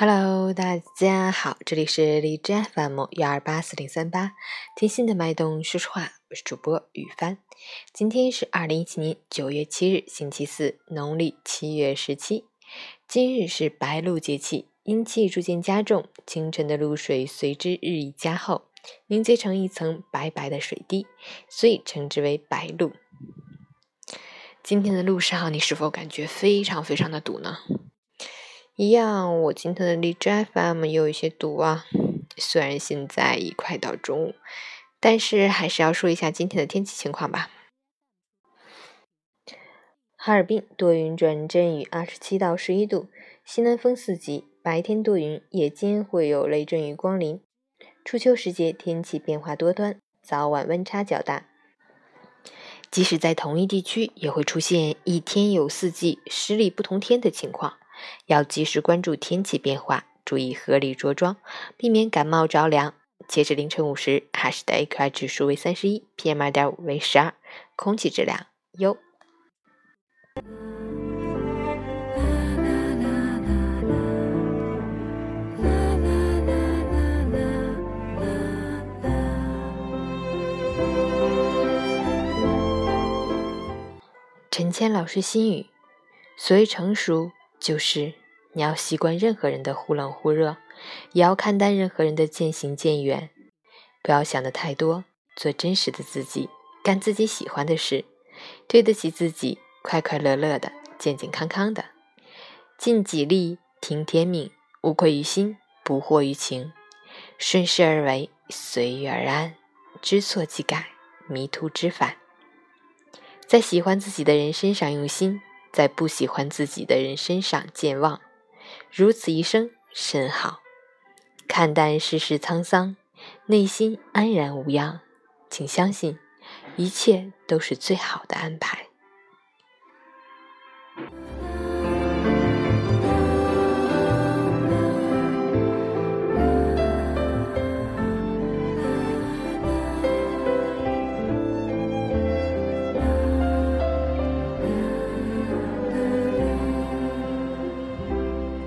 Hello，大家好，这里是荔枝 FM 幺二八四零三八，听心的脉动说说话，我是主播雨帆。今天是二零一七年九月七日，星期四，农历七月十七。今日是白露节气，阴气逐渐加重，清晨的露水随之日益加厚，凝结成一层白白的水滴，所以称之为白露。今天的路上，你是否感觉非常非常的堵呢？一样，我今天的荔枝 FM 也有一些堵啊。虽然现在已快到中午，但是还是要说一下今天的天气情况吧。哈尔滨多云转阵雨，二十七到十一度，西南风四级，白天多云，夜间会有雷阵雨光临。初秋时节天气变化多端，早晚温差较大。即使在同一地区，也会出现一天有四季、十里不同天的情况。要及时关注天气变化，注意合理着装，避免感冒着凉。截至凌晨五时，哈市的 AQI 指数为三十一，PM 二点五为十二，空气质量优。陈谦老师心语：所谓成熟。就是你要习惯任何人的忽冷忽热，也要看淡任何人的渐行渐远。不要想的太多，做真实的自己，干自己喜欢的事，对得起自己，快快乐乐的，健健康康的。尽己力，听天命，无愧于心，不惑于情，顺势而为，随遇而安，知错即改，迷途知返。在喜欢自己的人身上用心。在不喜欢自己的人身上健忘，如此一生甚好。看淡世事沧桑，内心安然无恙，请相信，一切都是最好的安排。